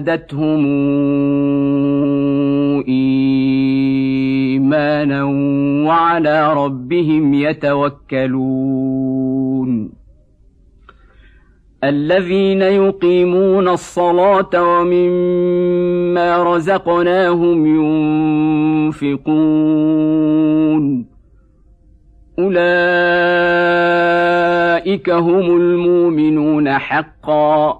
زادتهم إيمانا وعلى ربهم يتوكلون. الذين يقيمون الصلاة ومما رزقناهم ينفقون. أولئك هم المؤمنون حقا.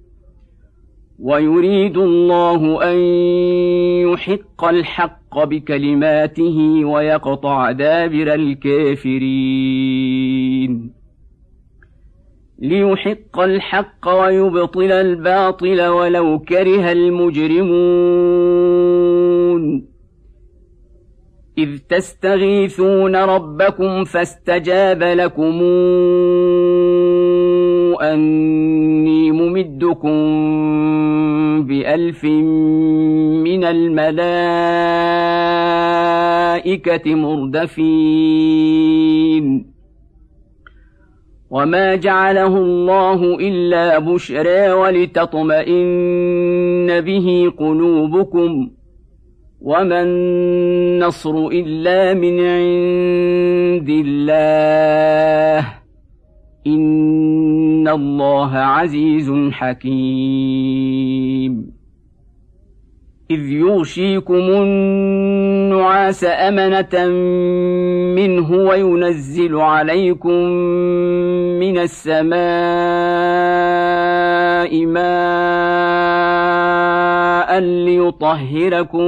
ويريد الله أن يحق الحق بكلماته ويقطع دابر الكافرين. ليحق الحق ويبطل الباطل ولو كره المجرمون. إذ تستغيثون ربكم فاستجاب لكم أني ممدكم بألف من الملائكة مردفين. وما جعله الله إلا بشرى ولتطمئن به قلوبكم. وما النصر إلا من عند الله. ان الله عزيز حكيم اذ يغشيكم النعاس امنه منه وينزل عليكم من السماء ماء ليطهركم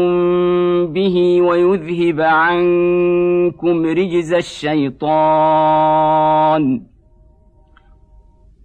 به ويذهب عنكم رجز الشيطان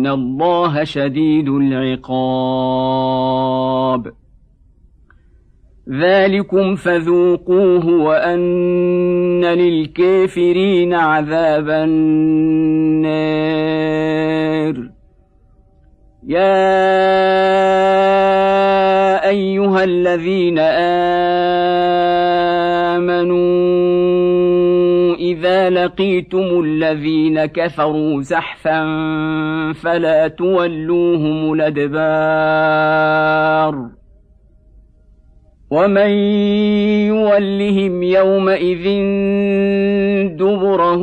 فان الله شديد العقاب ذلكم فذوقوه وان للكافرين عذاب النار يا ايها الذين لقيتم الذين كفروا زحفا فلا تولوهم الأدبار. ومن يولهم يومئذ دبره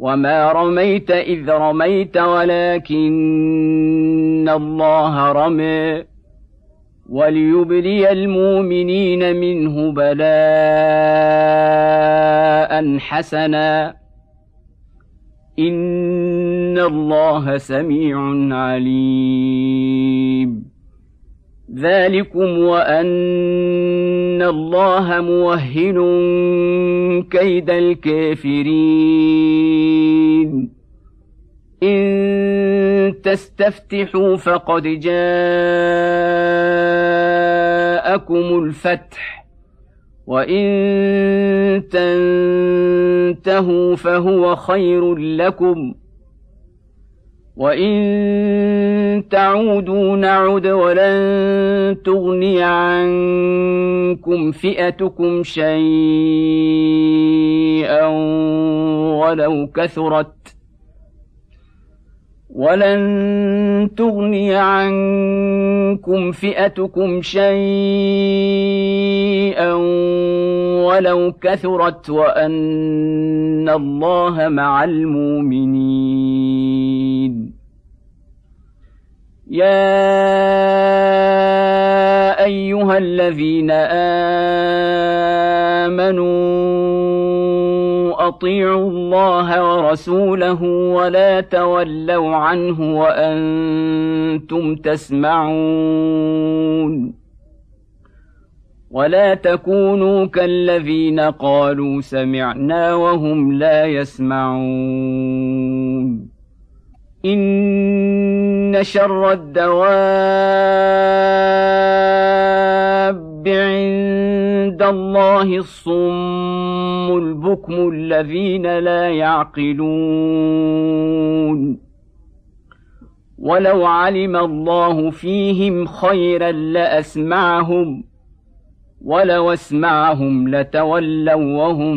وما رميت اذ رميت ولكن الله رمي وليبلي المؤمنين منه بلاء حسنا ان الله سميع عليم ذلكم وأن الله موهن كيد الكافرين. إن تستفتحوا فقد جاءكم الفتح وإن تنتهوا فهو خير لكم. وان تعودوا نعد ولن تغني عنكم فئتكم شيئا ولو كثرت ولن تغني عنكم فئتكم شيئا ولو كثرت وأن الله مع المؤمنين. يا أيها الذين آمنوا أطيعوا الله ورسوله ولا تولوا عنه وأنتم تسمعون. ولا تكونوا كالذين قالوا سمعنا وهم لا يسمعون. إن شر الدواب عند الله الصم البكم الذين لا يعقلون ولو علم الله فيهم خيرا لاسمعهم ولو اسمعهم لتولوا وهم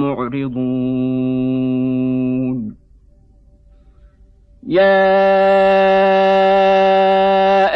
معرضون يا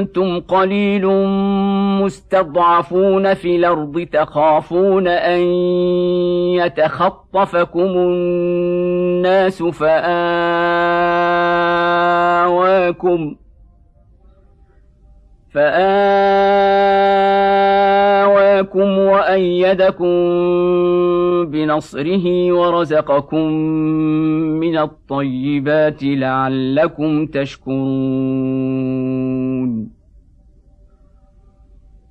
أنتم قليل مستضعفون في الأرض تخافون أن يتخطفكم الناس فآواكم فآواكم وأيدكم بنصره ورزقكم من الطيبات لعلكم تشكرون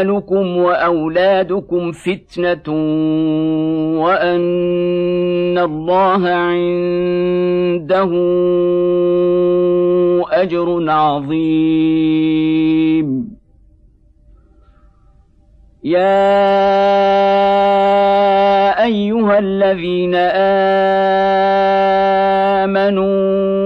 اموالكم واولادكم فتنه وان الله عنده اجر عظيم. يا ايها الذين امنوا ان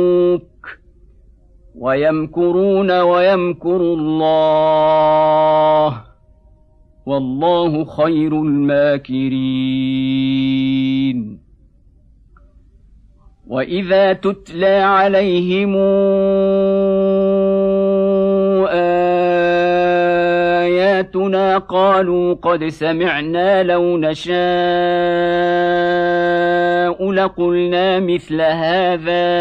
ويمكرون ويمكر الله والله خير الماكرين. وإذا تتلى عليهم آياتنا قالوا قد سمعنا لو نشاء لقلنا مثل هذا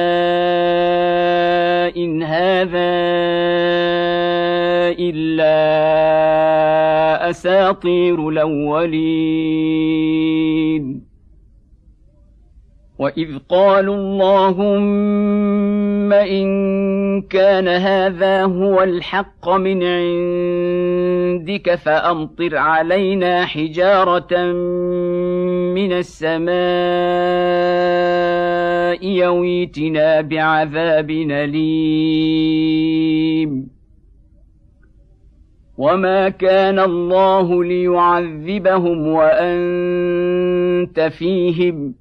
إن هذا إلا أساطير الأولين واذ قالوا اللهم ان كان هذا هو الحق من عندك فامطر علينا حجاره من السماء يويتنا بعذاب اليم وما كان الله ليعذبهم وانت فيهم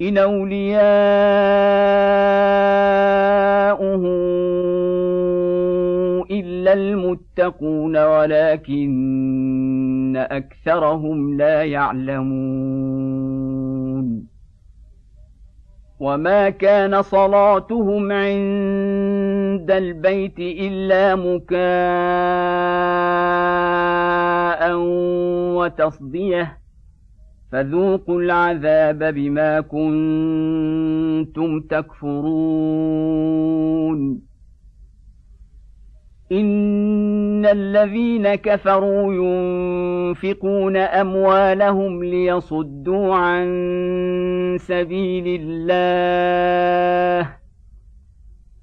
إن أولياؤه إلا المتقون ولكن أكثرهم لا يعلمون وما كان صلاتهم عند البيت إلا مكاء وتصديه فذوقوا العذاب بما كنتم تكفرون. إن الذين كفروا ينفقون أموالهم ليصدوا عن سبيل الله.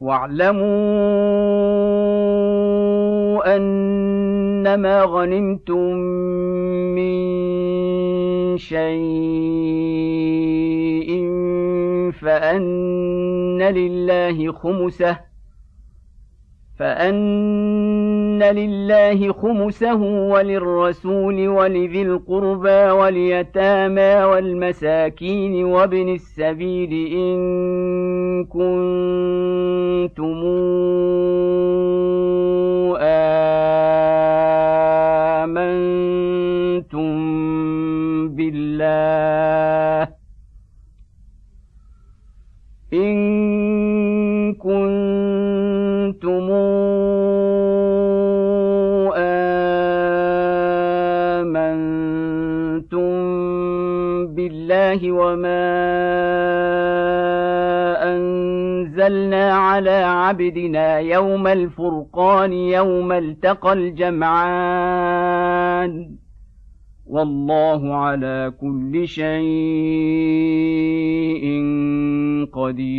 واعلموا أنما غنمتم من شيء فأن لله خمسه فأن لله خمسه وللرسول ولذي القربى واليتامى والمساكين وابن السبيل إن كنتم آمنتم بالله إن بالله وما أنزلنا على عبدنا يوم الفرقان يوم التقى الجمعان. والله على كل شيء قدير.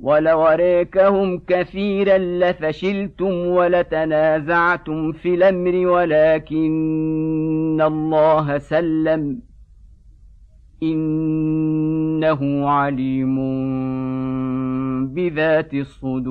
ولو اريكهم كثيرا لفشلتم ولتنازعتم في الأمر ولكن الله سلم. إنه عليم بذات الصدور.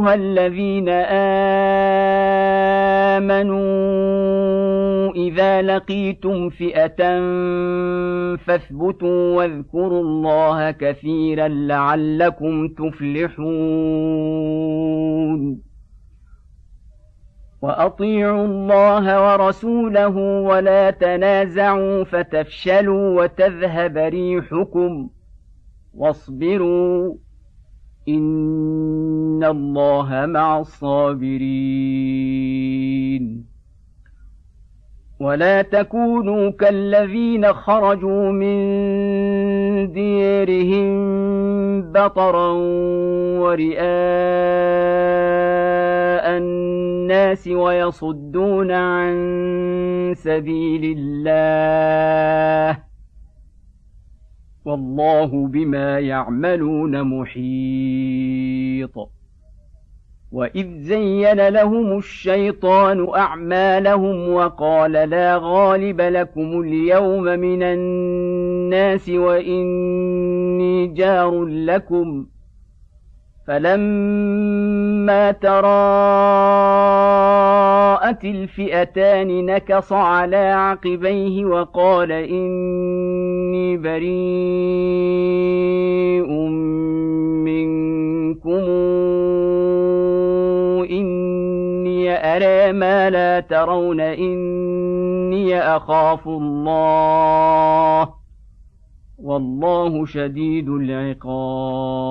أيها الذين آمنوا إذا لقيتم فئة فاثبتوا واذكروا الله كثيرا لعلكم تفلحون. وأطيعوا الله ورسوله ولا تنازعوا فتفشلوا وتذهب ريحكم. واصبروا. ان الله مع الصابرين ولا تكونوا كالذين خرجوا من ديرهم بطرا ورئاء الناس ويصدون عن سبيل الله والله بما يعملون محيط. وإذ زين لهم الشيطان أعمالهم وقال لا غالب لكم اليوم من الناس وإني جار لكم فلما تراءت الفئتان نكص على عقبيه وقال اني بريء منكم اني ارى ما لا ترون اني اخاف الله والله شديد العقاب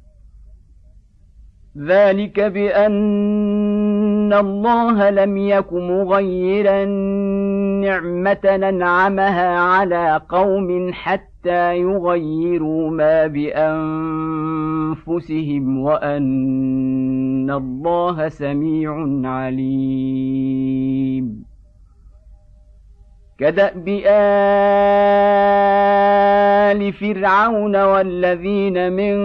ذلك بأن الله لم يك مغيرا نعمة ننعمها على قوم حتى يغيروا ما بأنفسهم وأن الله سميع عليم. كداب ال فرعون والذين من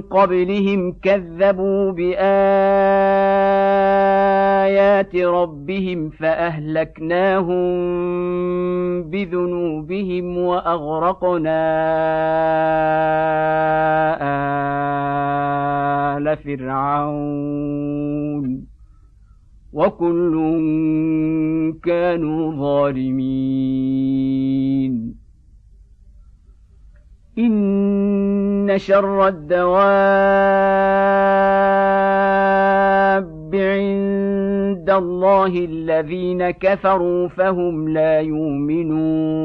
قبلهم كذبوا بآيات ربهم فأهلكناهم بذنوبهم وأغرقنا آل فرعون. وكل كانوا ظالمين. إن شر الدواب عند الله الذين كفروا فهم لا يؤمنون.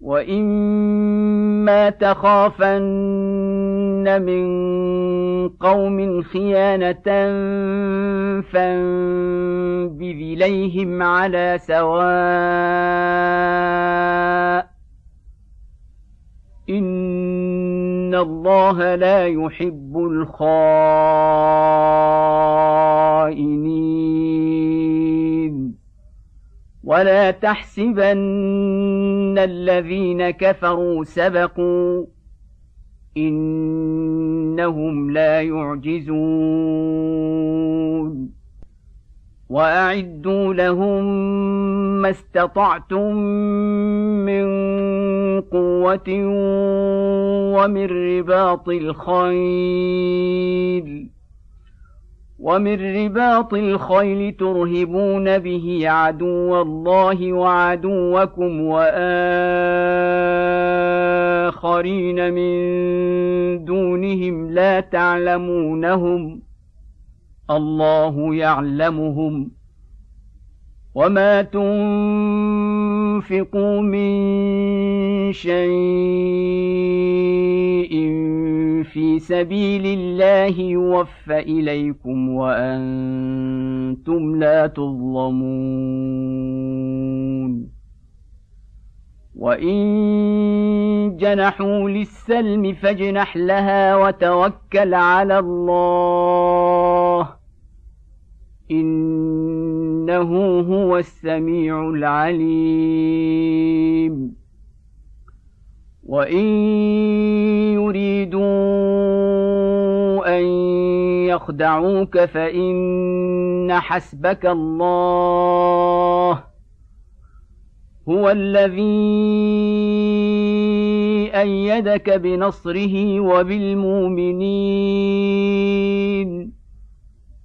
واما تخافن من قوم خيانه فانبذ اليهم على سواء ان الله لا يحب الخائنين ولا تحسبن الذين كفروا سبقوا انهم لا يعجزون واعدوا لهم ما استطعتم من قوه ومن رباط الخيل ومن رباط الخيل ترهبون به عدو الله وعدوكم واخرين من دونهم لا تعلمونهم الله يعلمهم وما تنفقوا تنفقوا من شيء في سبيل الله يوفى إليكم وأنتم لا تظلمون. وإن جنحوا للسلم فاجنح لها وتوكل على الله. إنه هو السميع العليم. وإن يريدوا أن يخدعوك فإن حسبك الله. هو الذي أيدك بنصره وبالمؤمنين.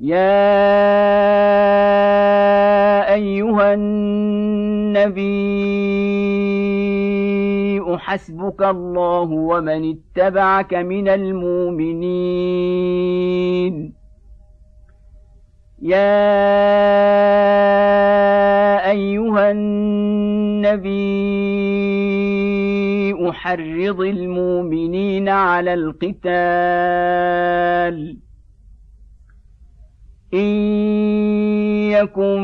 يا ايها النبي حسبك الله ومن اتبعك من المؤمنين يا ايها النبي احرض المؤمنين على القتال إن يكن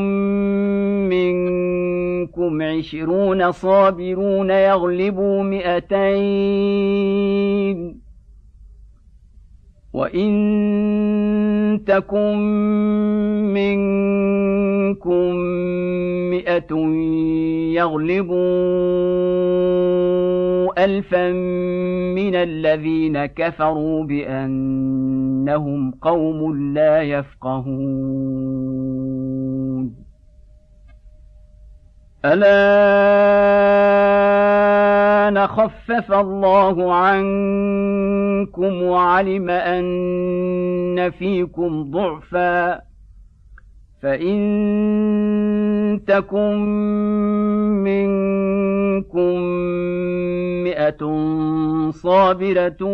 منكم عشرون صابرون يغلبوا مئتين وان تكن منكم مئه يغلبوا الفا من الذين كفروا بانهم قوم لا يفقهون الان خفف الله عنكم وعلم أن فيكم ضعفا فإن تكن منكم مئة صابرة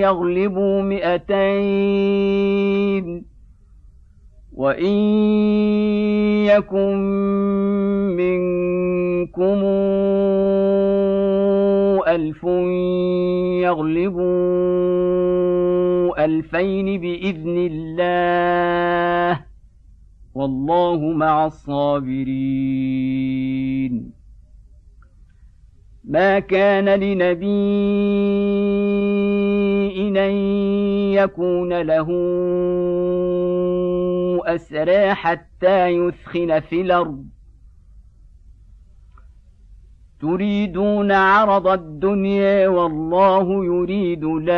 يغلبوا مئتين وان يكن منكم الف يغلبوا الفين باذن الله والله مع الصابرين. ما كان لنبي ان يكون له أسرى حتى يثخن في الأرض. تريدون عرض الدنيا والله يريد الآخرة.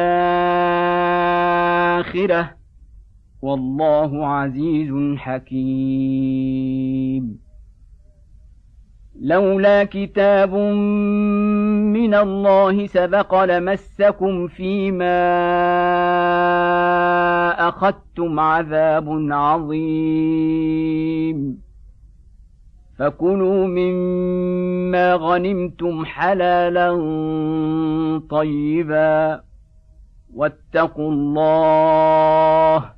والله عزيز حكيم. لولا كتاب من الله سبق لمسكم فيما أخذتم عذاب عظيم. فكلوا مما غنمتم حلالا طيبا واتقوا الله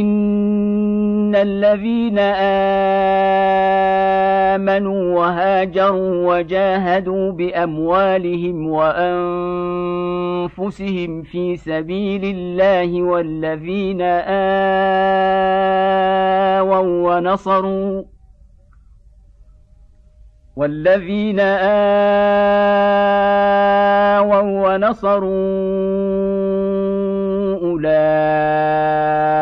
ان الذين امنوا وهاجروا وجاهدوا باموالهم وانفسهم في سبيل الله والذين اووا ونصروا والذين آووا ونصروا أولئك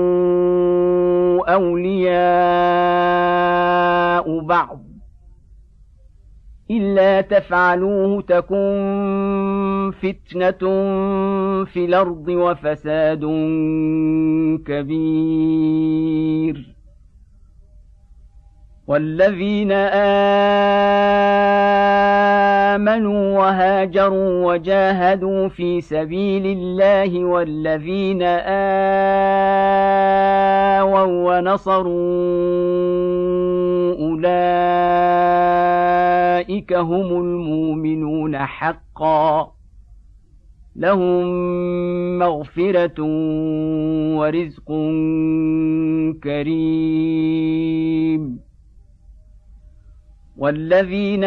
أولياء بعض. إلا تفعلوه تكن فتنة في الأرض وفساد كبير. والذين آمنوا وهاجروا وجاهدوا في سبيل الله والذين آووا ونصروا أولئك هم المؤمنون حقا لهم مغفرة ورزق كريم والذين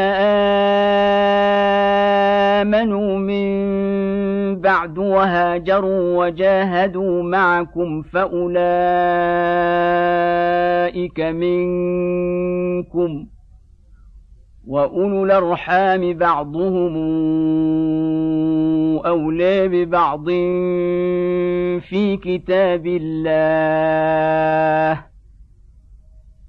آمنوا من بعد وهاجروا وجاهدوا معكم فأولئك منكم وأولو الأرحام بعضهم أولى ببعض في كتاب الله